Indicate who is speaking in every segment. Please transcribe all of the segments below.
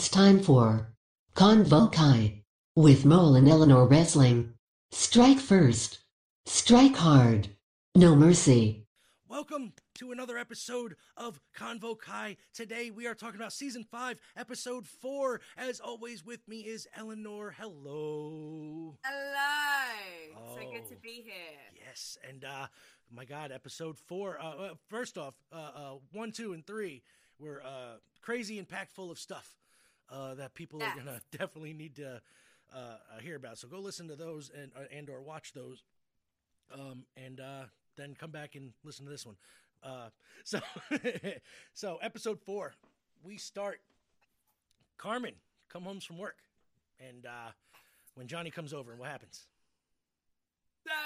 Speaker 1: It's time for Convo Kai with Mole and Eleanor Wrestling. Strike first. Strike hard. No mercy.
Speaker 2: Welcome to another episode of Convo Kai. Today we are talking about season five, episode four. As always, with me is Eleanor. Hello.
Speaker 3: Hello. So good to
Speaker 2: Oh.
Speaker 3: be here.
Speaker 2: Yes, and uh, my God, episode four. Uh, uh, first off, uh, uh, one, two, and three were uh, crazy and packed full of stuff uh, that people are gonna definitely need to uh, uh, hear about. So go listen to those and uh, and or watch those, um, and uh, then come back and listen to this one. Uh, so so episode four, we start. Carmen come home from work, and uh, when Johnny comes over, and what happens?
Speaker 3: So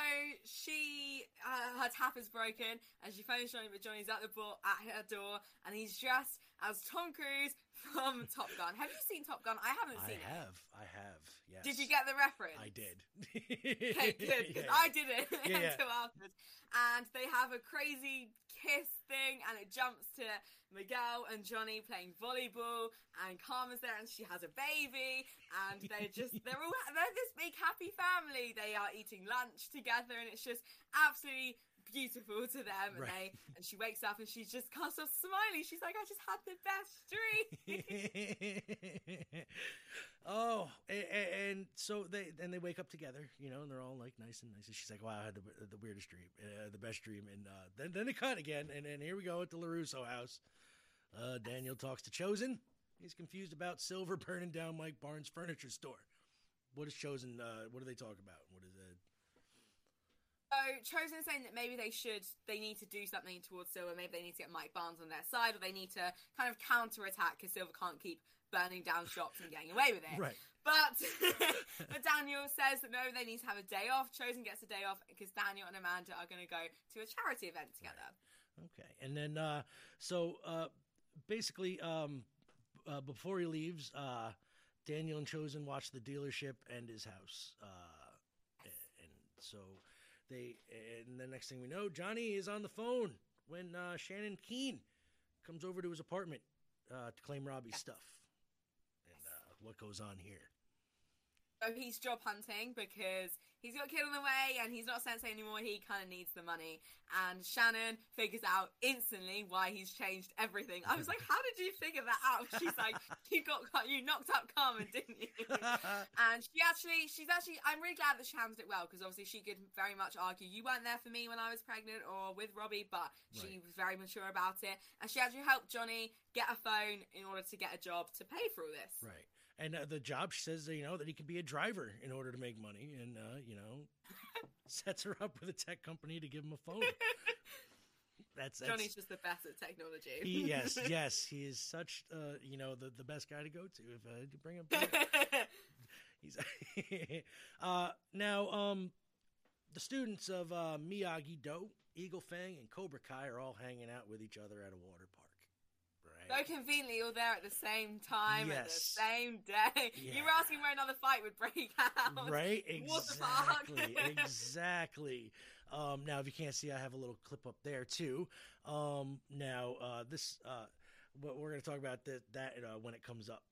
Speaker 3: she, uh, her tap is broken, and she phones Johnny, but Johnny's at the bo- at her door, and he's dressed as Tom Cruise from Top Gun. Have you seen Top Gun? I haven't
Speaker 2: I
Speaker 3: seen it.
Speaker 2: I have, I have. Yes.
Speaker 3: Did you get the reference?
Speaker 2: I did.
Speaker 3: Okay, good, because
Speaker 2: Yeah.
Speaker 3: I didn't
Speaker 2: Yeah, yeah.
Speaker 3: until afterwards. And they have a crazy kiss thing, and it jumps to Miguel and Johnny playing volleyball, and Carmen's there, and she has a baby, and they're just they're all they're this big happy family. They are eating lunch together, and it's just absolutely beautiful to them. And
Speaker 2: Right.
Speaker 3: they and she wakes up and she just can't stop smiling. She's like, I just had the best dream.
Speaker 2: oh, and, and so they then they wake up together, you know, and they're all like nice and nice. And she's like, "Wow, I had the, the weirdest dream, uh, the best dream." And uh, then then they cut again, and then here we go at the Larusso house. Uh, Daniel talks to Chozen. He's confused about Silver burning down Mike Barnes' furniture store. What is Chozen? Uh, what do they talk about? What is it?
Speaker 3: So Chozen is saying that maybe they should, they need to do something towards Silver. Maybe they need to get Mike Barnes on their side, or they need to kind of counterattack because Silver can't keep burning down shops and getting away with it.
Speaker 2: Right.
Speaker 3: But but Daniel says that no, they need to have a day off. Chozen gets a day off because Daniel and Amanda are going to go to a charity event together.
Speaker 2: Okay, and then uh, so uh, basically, um, uh, before he leaves, uh, Daniel and Chozen watch the dealership and his house, uh, and so they. And the next thing we know, Johnny is on the phone when uh, Shannon Keene comes over to his apartment uh, to claim Robbie's stuff, and uh, what goes on here.
Speaker 3: So he's job hunting because he's got a kid on the way and he's not sensei anymore. He kind of needs the money. And Shannon figures out instantly why he's changed everything. I was like, "How did you figure that out?" She's like, "You got you knocked up Carmen, didn't you?" and she actually, she's actually, I'm really glad that she handled it well because obviously she could very much argue you weren't there for me when I was pregnant or with Robbie, but she
Speaker 2: Right.
Speaker 3: was very mature about it. And she actually helped Johnny get a phone in order to get a job to pay for all this.
Speaker 2: Right. And uh, the job, says, you know, that he can be a driver in order to make money, and uh, you know, sets her up with a tech company to give him a phone. That's, that's
Speaker 3: Johnny's just the best at technology.
Speaker 2: he, yes, yes, he is such, uh, you know, the, the best guy to go to if uh, to bring him. He's uh, now, um, the students of uh, Miyagi Do, Eagle Fang, and Cobra Kai are all hanging out with each other at a water park.
Speaker 3: So
Speaker 2: Right.
Speaker 3: conveniently all there at the same time at the same day. You were asking where another fight would break out.
Speaker 2: right? Exactly. Exactly. Um now if you can't see i have a little clip up there too. Um now uh this uh what we're going to talk about that that uh, when it comes up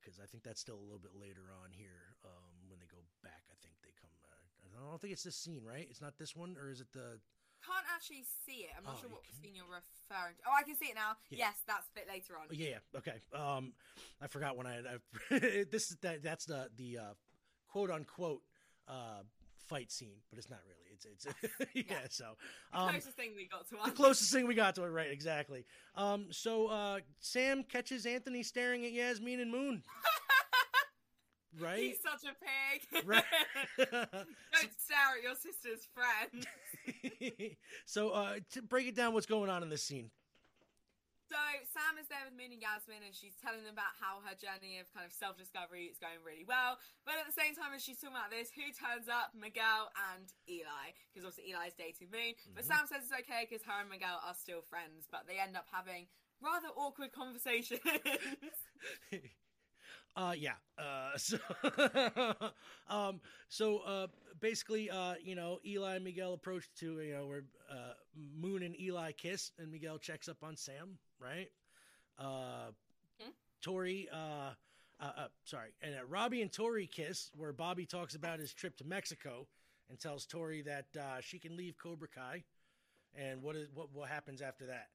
Speaker 2: because i think that's still a little bit later on here um when they go back i think they come uh, i don't think it's this scene right? It's not this one or is it the
Speaker 3: Can't actually see it. I'm not
Speaker 2: Oh,
Speaker 3: sure what
Speaker 2: can?
Speaker 3: scene you're referring to. Oh, I can see it now.
Speaker 2: Yeah.
Speaker 3: Yes, that's a bit later on.
Speaker 2: Oh, yeah, yeah, okay. Um, I forgot when I, I this is that that's the the uh, quote unquote uh fight scene, but it's not really. It's it's yeah. So
Speaker 3: The
Speaker 2: um,
Speaker 3: closest thing we got to
Speaker 2: it.
Speaker 3: the
Speaker 2: closest thing we got to it, right? Exactly. Um, so uh, Sam catches Anthony staring at Yasmine and Moon. Right.
Speaker 3: He's such a pig.
Speaker 2: Right.
Speaker 3: Don't stare at your sister's friend.
Speaker 2: so uh, to break it down, what's going on in this scene?
Speaker 3: So Sam is there with Moon and Yasmine, and she's telling them about how her journey of kind of self-discovery is going really well. But at the same time, as she's talking about this, who turns up? Miguel and Eli, because obviously Eli's dating Moon. But
Speaker 2: Mhm.
Speaker 3: Sam says it's okay because her and Miguel are still friends, but they end up having rather awkward conversations.
Speaker 2: Uh, yeah. Uh, so, um, so uh, basically, uh, you know, Eli and Miguel approach to you know where uh, Moon and Eli kiss, and Miguel checks up on Sam, right? Uh,
Speaker 3: Hmm.
Speaker 2: Tori uh, uh, uh, sorry, and uh, Robbie and Tori kiss, where Bobby talks about his trip to Mexico and tells Tori that uh, she can leave Cobra Kai, and what is what what happens after that?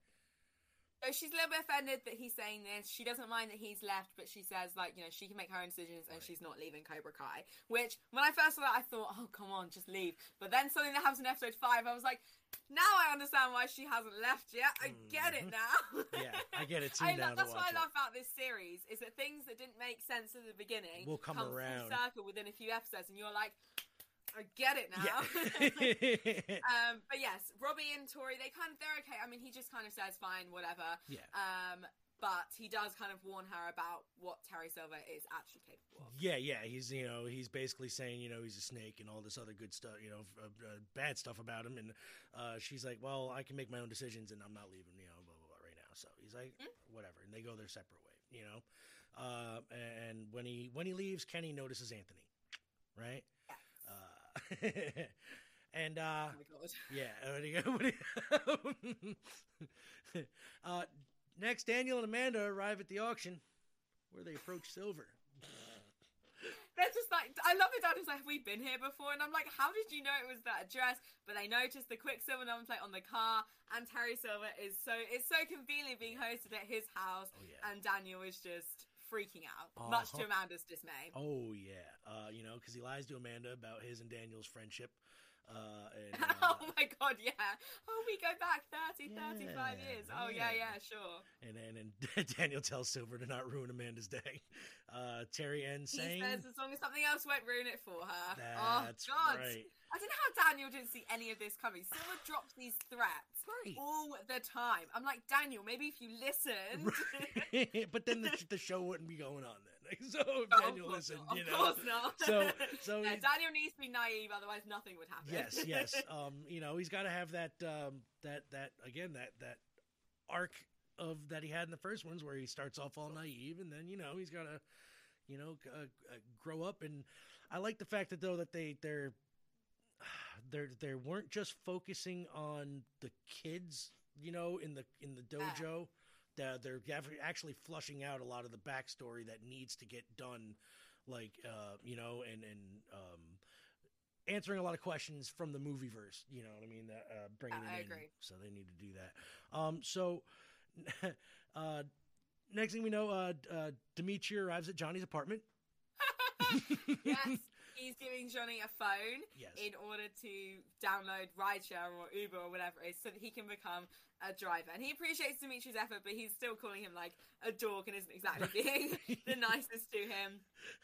Speaker 3: So she's a little bit offended that he's saying this. She doesn't mind that he's left, but she says like you know she can make her own decisions and
Speaker 2: Right.
Speaker 3: she's not leaving Cobra Kai. Which when I first saw that, I thought, oh come on, just leave. But then something that happens in episode five, I was like, now I understand why she hasn't left yet. I hmm. get it now.
Speaker 2: Yeah, I get it too
Speaker 3: I
Speaker 2: now
Speaker 3: love,
Speaker 2: to
Speaker 3: that's what I
Speaker 2: it.
Speaker 3: love about this series is that things that didn't make sense at the beginning
Speaker 2: Will come
Speaker 3: full
Speaker 2: around.
Speaker 3: circle within a few episodes, and you're like, I get it now.
Speaker 2: Yeah.
Speaker 3: um, but yes, Robbie and Tori, they kind of they're okay. I mean, he just kind of says fine, whatever.
Speaker 2: yeah.
Speaker 3: Um, but he does kind of warn her about what Terry Silver is actually capable of.
Speaker 2: Yeah, yeah, he's you know he's basically saying you know he's a snake and all this other good stuff, you know, uh, uh, bad stuff about him, and uh, she's like, well, I can make my own decisions and I'm not leaving, you know, blah blah blah, right now. So he's like,
Speaker 3: Mm.
Speaker 2: whatever, and they go their separate way, you know. Uh, and when he when he leaves, Kenny notices Anthony, right? And uh,
Speaker 3: Oh my god.
Speaker 2: yeah, what do you, what do you- uh, next, Daniel and Amanda arrive at the auction where they approach Silver.
Speaker 3: They're just like, I love it. Dad was like, have we been here before? And I'm like, how did you know it was that address? But they noticed the Quicksilver number plate on the car, and Terry Silver is so it's so convenient being hosted at his house,
Speaker 2: Oh yeah.
Speaker 3: and Daniel is just freaking out, much to
Speaker 2: Uh-huh.
Speaker 3: Amanda's dismay.
Speaker 2: Oh yeah, uh, you know, because he lies to Amanda about his and Daniel's friendship. Uh, and,
Speaker 3: oh
Speaker 2: uh,
Speaker 3: my god, yeah. Oh, we go back 30, 35 years. Oh, yeah,
Speaker 2: yeah.
Speaker 3: yeah, sure.
Speaker 2: and and and Daniel tells Silver to not ruin Amanda's day. Uh, Terry ends
Speaker 3: He
Speaker 2: saying,
Speaker 3: says as long as something else won't ruin it for her. oh,
Speaker 2: "That's
Speaker 3: God.
Speaker 2: right,
Speaker 3: I don't know how Daniel didn't see any of this coming. Silver drops these threats
Speaker 2: right."
Speaker 3: all the time. I'm like, Daniel, maybe if you listened.
Speaker 2: Right. but then the, the show wouldn't be going on then. so if
Speaker 3: Oh,
Speaker 2: Daniel
Speaker 3: of course
Speaker 2: listened,
Speaker 3: not,
Speaker 2: you
Speaker 3: of course not.
Speaker 2: So so
Speaker 3: Yeah, Daniel needs to be naive, otherwise nothing would happen.
Speaker 2: yes, yes. Um, you know, he's got to have that um, that that again that that arc of that he had in the first ones where he starts off all naive and then you know he's got to you know uh, uh, grow up and I like the fact that though that they they're they're they weren't just focusing on the kids you know in the in the dojo that they're actually flushing out a lot of the backstory that needs to get done like uh you know and and um answering a lot of questions from the movie verse you know what i mean that uh bringing it
Speaker 3: I
Speaker 2: in.
Speaker 3: agree.
Speaker 2: so they need to do that. Um so uh next thing we know uh, uh demetri arrives at johnny's apartment.
Speaker 3: Yes, he's giving Johnny a phone
Speaker 2: yes
Speaker 3: in order to download rideshare or Uber or whatever it is so that he can become a driver. And he appreciates Demetri's effort, but he's still calling him like a dog and isn't exactly being the nicest to him.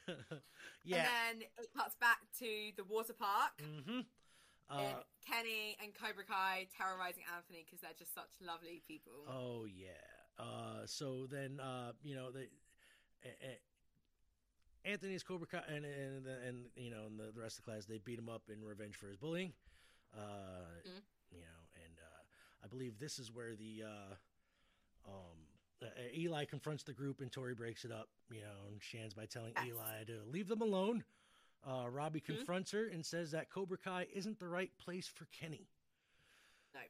Speaker 2: yeah
Speaker 3: And then it cuts back to the water park.
Speaker 2: hmm uh,
Speaker 3: and Kenny and Cobra Kai terrorizing Anthony because they're just such lovely people.
Speaker 2: Oh yeah. Uh, so then uh, you know the a- a- Anthony's Cobra Kai and and and you know and the, the rest of the class they beat him up in revenge for his bullying. Uh,
Speaker 3: Mhm.
Speaker 2: You know, and uh, I believe this is where the uh, um, uh, Eli confronts the group and Tori breaks it up. You know, and she ends by telling
Speaker 3: Yes.
Speaker 2: Eli to leave them alone. Uh, Robbie
Speaker 3: Mhm.
Speaker 2: confronts her and says that Cobra Kai isn't the right place for Kenny.
Speaker 3: No.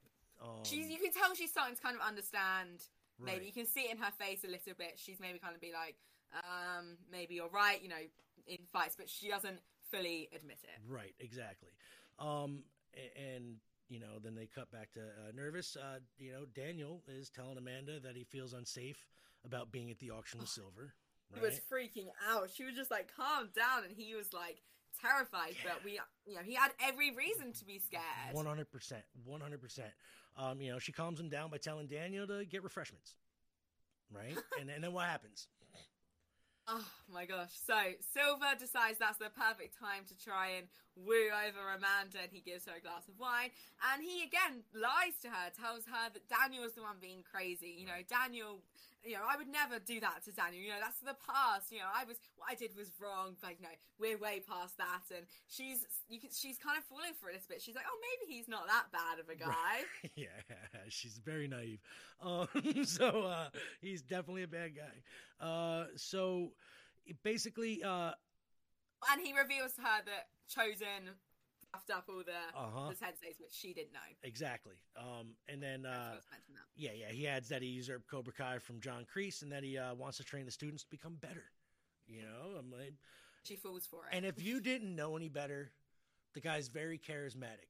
Speaker 2: Um,
Speaker 3: She's, you can tell she's starting to kind of understand. Maybe you can see it in her face a little bit. She's maybe kind of be like, um, maybe you're right, you know, in fights, but she doesn't fully admit it.
Speaker 2: Right, exactly. Um, and you know, then they cut back to uh, nervous. Uh, you know, Daniel is telling Amanda that he feels unsafe about being at the auction with Silver.
Speaker 3: He was freaking out. She was just like, calm down, and he was like terrified. But we, you know, he had every reason to be scared.
Speaker 2: One hundred percent, one hundred percent. Um, you know, she calms him down by telling Daniel to get refreshments. Right, and and then what happens?
Speaker 3: Oh my gosh. So Silver decides that's the perfect time to try and woo over Amanda and he gives her a glass of wine. And he again lies to her, tells her that Daniel is the one being crazy. You know, Daniel, you know, I would never do that to Daniel. You know, that's the past. You know, I was, what I did was wrong, but no, we're way past that. And she's, you can, she's kind of falling for it a little bit. She's like, oh, maybe he's not that bad of a guy.
Speaker 2: yeah, she's very naive. Um, so uh, he's definitely a bad guy. Uh, so basically, uh,
Speaker 3: And he reveals to her that Chozen stuffed up all the,
Speaker 2: uh huh,
Speaker 3: the senseis, which she didn't know.
Speaker 2: exactly. Um, and then uh,
Speaker 3: forgot to mention that.
Speaker 2: yeah, yeah, he adds that he usurped Cobra Kai from John Kreese and that he uh, wants to train the students to become better. You know, I'm like,
Speaker 3: She falls for it.
Speaker 2: and if you didn't know any better, the guy's very charismatic.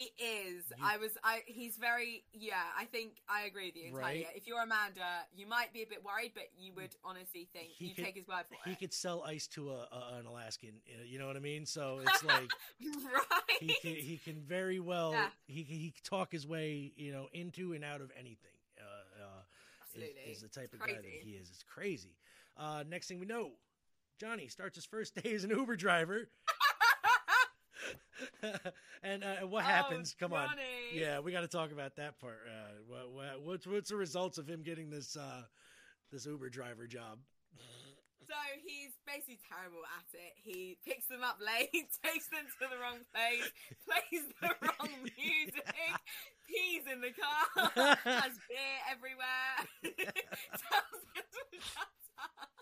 Speaker 3: He is.
Speaker 2: You-
Speaker 3: I was. I. He's very. Yeah. I think I agree with you.
Speaker 2: Right.
Speaker 3: If you're Amanda, you might be a bit worried, but you would honestly think
Speaker 2: He
Speaker 3: you
Speaker 2: could-
Speaker 3: take his word for
Speaker 2: He
Speaker 3: it.
Speaker 2: could sell ice to a, a an Alaskan. You know what I mean? So it's like
Speaker 3: right.
Speaker 2: he can, he can very well
Speaker 3: Yeah.
Speaker 2: he he can talk his way you know into and out of anything. Uh, uh,
Speaker 3: Absolutely.
Speaker 2: is, is the type of guy that he is. It's crazy. Uh, next thing we know, Johnny starts his first day as an Uber driver. and uh, what
Speaker 3: Oh,
Speaker 2: happens? Come on. Yeah, we got to talk about that part. Uh, what, what, what's what's the results of him getting this uh, this Uber driver job?
Speaker 3: So he's basically terrible at it. He picks them up late, takes them to the wrong place, plays the wrong music, pees in the car, has beer everywhere, tells them to shut up.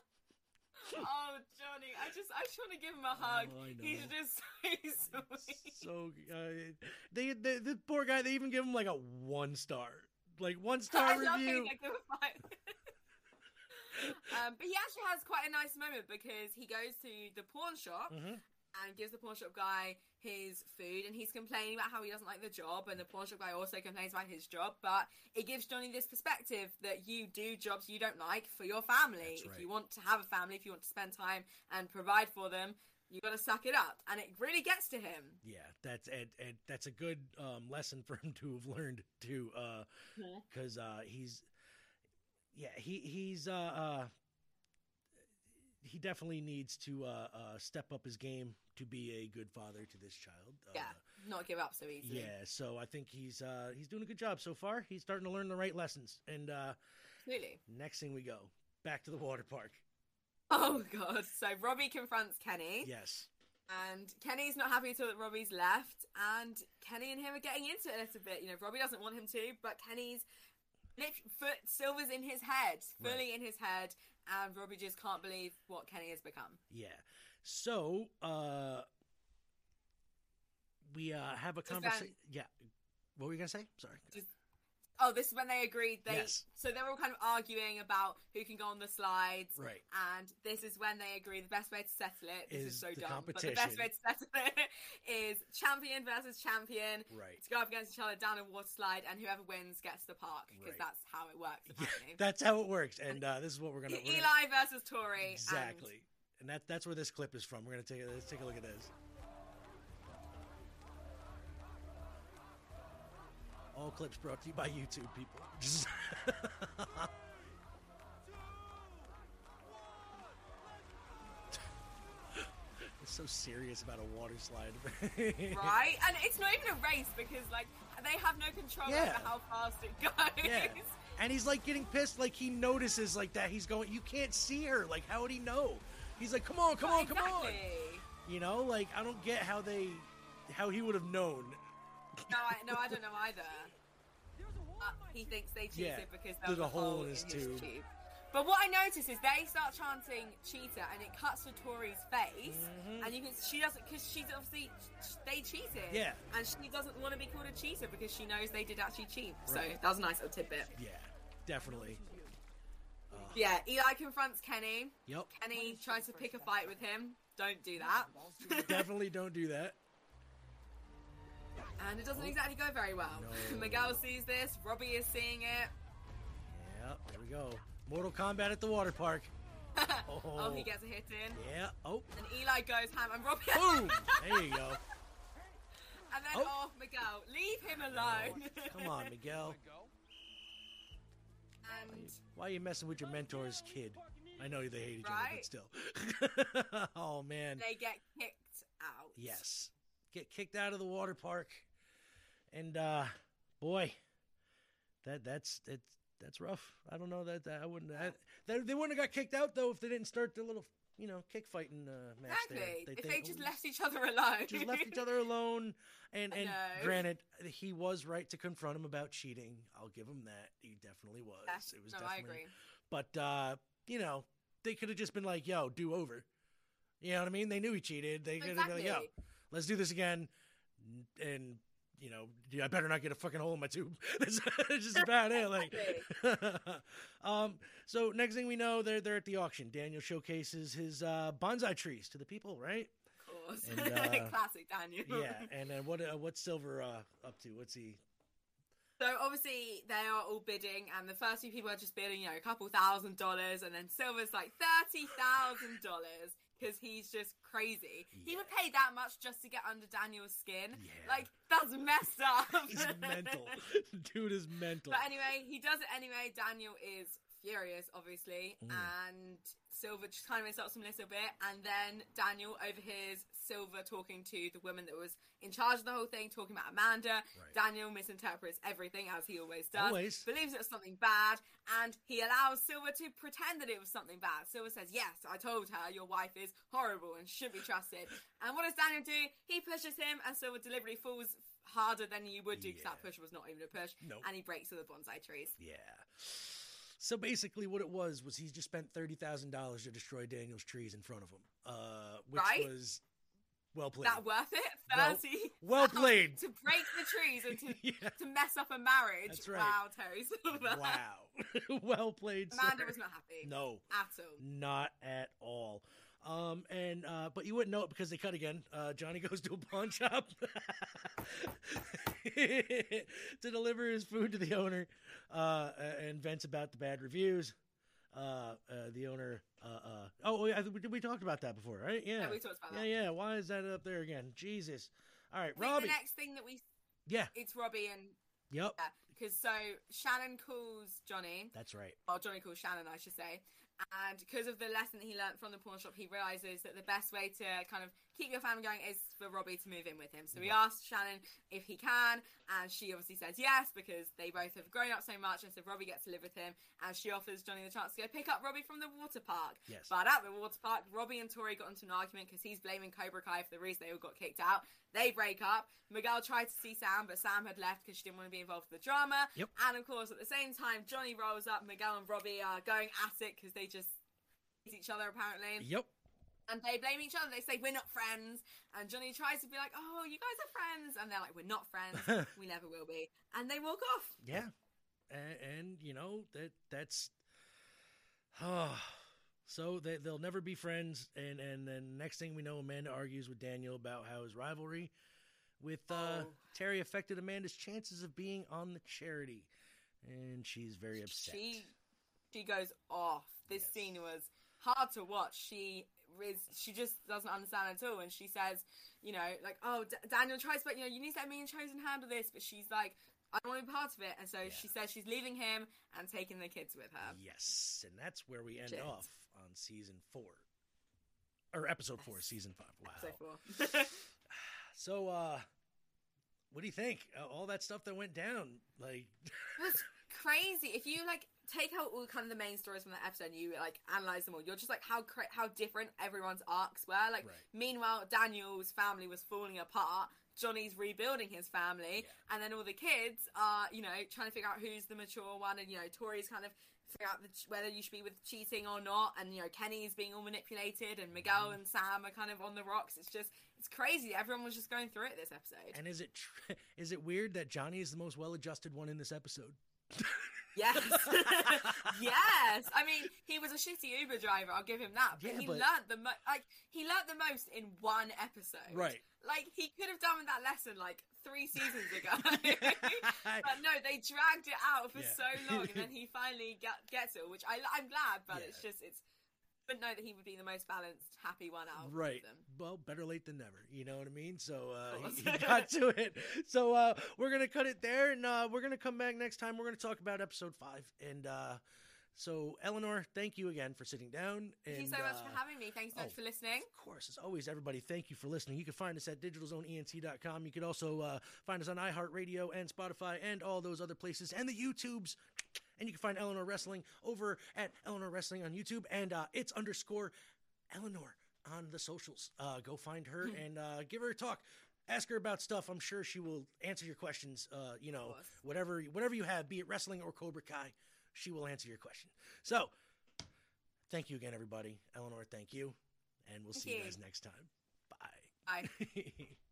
Speaker 3: Oh, Johnny, I just, I just want to give him a hug.
Speaker 2: Oh.
Speaker 3: He's just so sweet.
Speaker 2: so uh, they, they the poor guy they even give him like a one star like one star
Speaker 3: I love
Speaker 2: review
Speaker 3: like um, but he actually has quite a nice moment because he goes to the pawn shop
Speaker 2: Mhm.
Speaker 3: And gives the pawn shop guy his food and he's complaining about how he doesn't like the job and the pawn shop guy also complains about his job but it gives johnny this perspective that you do jobs you don't like for your family.
Speaker 2: That's
Speaker 3: if you want to have a family if you want to spend time and provide for them you got to suck it up and it really gets to him.
Speaker 2: Yeah that's and, and that's a good um, lesson for him to have learned too because uh, he's yeah he he's uh, uh he definitely needs to uh, uh, step up his game to be a good father to this child. Uh,
Speaker 3: yeah not give up so easily
Speaker 2: Yeah, so I think he's uh, he's doing a good job so far. He's starting to learn the right lessons. And uh,
Speaker 3: absolutely
Speaker 2: next thing we go back to the water park.
Speaker 3: oh god so robbie confronts kenny
Speaker 2: Yes,
Speaker 3: And Kenny's not happy that Robbie's left, and Kenny and him are getting into it a little bit. You know, Robbie doesn't want him to, but Kenny's lip, foot, Silver's in his head, fully in his head, and Robbie just can't believe what Kenny has become.
Speaker 2: yeah. So uh, we uh, have a conversation. Yeah, what were you gonna say? Sorry.
Speaker 3: Oh, this is when they agreed. They
Speaker 2: Yes.
Speaker 3: so they're all kind of arguing about who can go on the slides,
Speaker 2: Right.
Speaker 3: and this is when they agree the best way to settle it. This is,
Speaker 2: Is
Speaker 3: so dumb, but the best way to settle it is champion versus champion.
Speaker 2: Right.
Speaker 3: to go up against each other down a water slide, and whoever wins gets the park because
Speaker 2: Right.
Speaker 3: that's how it works. Apparently,
Speaker 2: That's how it works, and uh, this is what we're gonna. we're gonna-
Speaker 3: Eli versus Tori.
Speaker 2: exactly, and that that's where this clip is from. We're gonna take let's take a look at this. All clips brought to you by YouTube people. it's so serious about a water slide.
Speaker 3: Right, and it's not even a race because like they have no control
Speaker 2: Yeah.
Speaker 3: over how fast it goes.
Speaker 2: Yeah. And he's like getting pissed, like he notices like that he's going. You can't see her. Like how would he know? He's like, come on, come on, come on. You know, like I don't get how they, how he would have known.
Speaker 3: No, I, no, I don't know either. Uh, he thinks they cheated
Speaker 2: Yeah,
Speaker 3: because there was
Speaker 2: there's
Speaker 3: a
Speaker 2: hole in his tube.
Speaker 3: But what I notice is they start chanting cheater, and it cuts to Tori's face,
Speaker 2: Mhm.
Speaker 3: and you can she doesn't because she's obviously they cheated.
Speaker 2: Yeah.
Speaker 3: and she doesn't want to be called a cheater because she knows they did actually cheat. So that was a nice little tidbit.
Speaker 2: Yeah, definitely.
Speaker 3: Yeah, Eli confronts Kenny.
Speaker 2: Yep,
Speaker 3: Kenny tries to pick a fight with him. Don't do that.
Speaker 2: definitely don't do that.
Speaker 3: And it doesn't oh. exactly go very well.
Speaker 2: No.
Speaker 3: Miguel sees this. Robbie is seeing it.
Speaker 2: Yeah, there we go. Mortal Kombat at the water park.
Speaker 3: Oh, oh. he gets a hit in.
Speaker 2: Yeah. Oh,
Speaker 3: And Eli goes ham and Robbie.
Speaker 2: boom. There you go.
Speaker 3: and then
Speaker 2: Oh.
Speaker 3: off Miguel. Leave him alone.
Speaker 2: Come on, Miguel.
Speaker 3: and
Speaker 2: Why are you messing with your mentor's kid? I know they hate each
Speaker 3: Right?
Speaker 2: other, but still. oh man.
Speaker 3: they get kicked out.
Speaker 2: Yes. Get kicked out of the water park. And uh boy, that that's it's that's rough. I don't know that, that I wouldn't I, they, they wouldn't have got kicked out though if they didn't start the little, you know, kick fighting uh, match
Speaker 3: Exactly.
Speaker 2: there.
Speaker 3: if they just left each other alone.
Speaker 2: just left each other alone and and granted he was right to confront him about cheating. I'll give him that. He definitely was.
Speaker 3: Yes,
Speaker 2: It was
Speaker 3: no, I
Speaker 2: definitely
Speaker 3: agree.
Speaker 2: but uh, you know, they could have just been like, "Yo, do over." You know what I mean? They knew he cheated. They could have been like, "Yo,
Speaker 3: Exactly.
Speaker 2: Let's do this again," and you know, I better not get a fucking hole in my tube. That's just about it. Like, um, so next thing we know, they're they're at the auction. Daniel showcases his uh, bonsai trees to the people, right?
Speaker 3: Of course.
Speaker 2: And, uh,
Speaker 3: Classic Daniel.
Speaker 2: Yeah. And then what uh, what's Silver uh, up to? What's he?
Speaker 3: So obviously they are all bidding, and the first few people are just bidding, you know, a couple thousand dollars, and then Silver's like thirty thousand dollars because he's just crazy. He would pay that much just to get under Daniel's skin.
Speaker 2: Yeah.
Speaker 3: Like that's messed up.
Speaker 2: He's mental. Dude is mental.
Speaker 3: But anyway, he does it anyway. Daniel is furious, obviously,
Speaker 2: Mm.
Speaker 3: and Silver just kind of insults him a little bit, and then Daniel overhears Silver talking to the woman that was in charge of the whole thing, talking about Amanda.
Speaker 2: Right.
Speaker 3: Daniel misinterprets everything as he always does,
Speaker 2: Always.
Speaker 3: believes it was something bad, and he allows Silver to pretend that it was something bad. Silver says, "Yes, I told her your wife is horrible and shouldn't be trusted." And what does Daniel do? He pushes him, and Silver deliberately falls harder than you would do because that push was not even a push,
Speaker 2: Nope.
Speaker 3: and he breaks all the bonsai trees.
Speaker 2: Yeah. So basically, what it was was he just spent thirty thousand dollars to destroy Daniel's trees in front of him, uh, which
Speaker 3: Right?
Speaker 2: was well played.
Speaker 3: that worth it?
Speaker 2: Well-
Speaker 3: Thirty.
Speaker 2: well
Speaker 3: pounds
Speaker 2: played.
Speaker 3: to break the trees and to,
Speaker 2: yeah.
Speaker 3: to mess up a marriage.
Speaker 2: That's right.
Speaker 3: Wow, Terry
Speaker 2: Wow. well played.
Speaker 3: Amanda
Speaker 2: sir.
Speaker 3: was not happy
Speaker 2: No,
Speaker 3: at all.
Speaker 2: not at all. Um, and uh, but you wouldn't know it because they cut again. Uh, Johnny goes to a pawn shop to deliver his food to the owner, uh, and vents about the bad reviews. Uh, uh, the owner. Uh, uh, oh, I think we, we talked about that before, right? Yeah.
Speaker 3: Yeah, we talked about
Speaker 2: yeah,
Speaker 3: that.
Speaker 2: yeah. Why is that up there again? Jesus. All right, Robbie.
Speaker 3: the next thing that we
Speaker 2: Yeah.
Speaker 3: it's Robbie and
Speaker 2: Yep.
Speaker 3: because so Shannon calls Johnny,
Speaker 2: That's right.
Speaker 3: or Johnny calls Shannon, I should say, and because of the lesson that he learned from the pawn shop, he realizes that the best way to kind of keep your family going is for Robbie to move in with him. So he
Speaker 2: Right.
Speaker 3: asks Shannon if he can, and she obviously says yes because they both have grown up so much, and so Robbie gets to live with him, and she offers Johnny the chance to go pick up Robbie from the water park.
Speaker 2: Yes.
Speaker 3: But at the water park, Robbie and Tori got into an argument because he's blaming Cobra Kai for the reason they all got kicked out. They break up. Miguel tried to see Sam, but Sam had left because she didn't want to be involved with the drama.
Speaker 2: Yep.
Speaker 3: And of course, at the same time, Johnny rolls up. Miguel and Robbie are going at it because they just hate each other apparently,
Speaker 2: Yep.
Speaker 3: And they blame each other. They say we're not friends, and Johnny tries to be like, "Oh, you guys are friends," and they're like, "We're not friends. we never will be," and they walk off.
Speaker 2: Yeah, and, and you know that that's, oh, so they they'll never be friends. And and then next thing we know, Amanda argues with Daniel about how his rivalry with uh,
Speaker 3: Oh.
Speaker 2: Terry affected Amanda's chances of being on the charity, and she's very upset.
Speaker 3: She she goes off. This
Speaker 2: Yes.
Speaker 3: scene was hard to watch. She is she just doesn't understand at all, and she says, you know, like, oh, D- Daniel tries, but you know, you need to let me and Chozen handle this, but she's like. I don't want to be part of it, and so
Speaker 2: Yeah.
Speaker 3: she says she's leaving him and taking the kids with her.
Speaker 2: Yes, and that's where we end
Speaker 3: Shit.
Speaker 2: off on season four, or episode four, season five. Wow.
Speaker 3: So four.
Speaker 2: So, uh, what do you think? Uh, All that stuff that went down, like,
Speaker 3: was crazy. If you like take out all kind of the main stories from that episode, and you like analyze them all. You're just like how cra- how different everyone's arcs were. Like,
Speaker 2: Right.
Speaker 3: meanwhile, Daniel's family was falling apart. Johnny's rebuilding his family,
Speaker 2: Yeah.
Speaker 3: and then all the kids are, you know, trying to figure out who's the mature one, and you know, Tori's kind of figure out the, whether you should be with cheating or not, and you know, Kenny's being all manipulated, and Miguel
Speaker 2: Mm-hmm.
Speaker 3: and Sam are kind of on the rocks. It's just, it's crazy. Everyone was just going through it this episode.
Speaker 2: and is it tr- is it weird that Johnny is the most well-adjusted one in this episode?
Speaker 3: Yes. yes. I mean, he was a shitty Uber driver. I'll give him that. But
Speaker 2: Yeah,
Speaker 3: he
Speaker 2: but-
Speaker 3: learned the mo- like he learned the most in one episode.
Speaker 2: Right.
Speaker 3: Like he could have done that lesson like three seasons ago. but no, they dragged it out for
Speaker 2: Yeah.
Speaker 3: so long, and then he finally get, gets it, which I, I'm glad. But
Speaker 2: Yeah.
Speaker 3: it's just it's. But know that he would be the most balanced, happy one out
Speaker 2: right.
Speaker 3: of them.
Speaker 2: Well, better late than never. You know what I mean? So uh, he, he got to it. So uh, we're gonna cut it there, and uh, we're gonna come back next time. We're gonna talk about episode five. And uh, so, Eleanor, thank you again for sitting down.
Speaker 3: Thank you
Speaker 2: and,
Speaker 3: so much
Speaker 2: uh,
Speaker 3: for having me. Thanks so much
Speaker 2: oh,
Speaker 3: for listening.
Speaker 2: Of course, as always, everybody, thank you for listening. You can find us at digitalzoneent.com. You can also uh, find us on iHeartRadio and Spotify and all those other places and the YouTubes. And you can find Eleanor Wrestling over at Eleanor Wrestling on YouTube and uh, it's underscore Eleanor on the socials. Uh, go find her and uh, give her a talk. Ask her about stuff. I'm sure she will answer your questions. Uh, you know, whatever whatever you have, be it wrestling or Cobra Kai, she will answer your question. So, thank you again, everybody. Eleanor, thank you, and we'll
Speaker 3: Thank
Speaker 2: see you
Speaker 3: you.
Speaker 2: guys next time. Bye.
Speaker 3: Bye.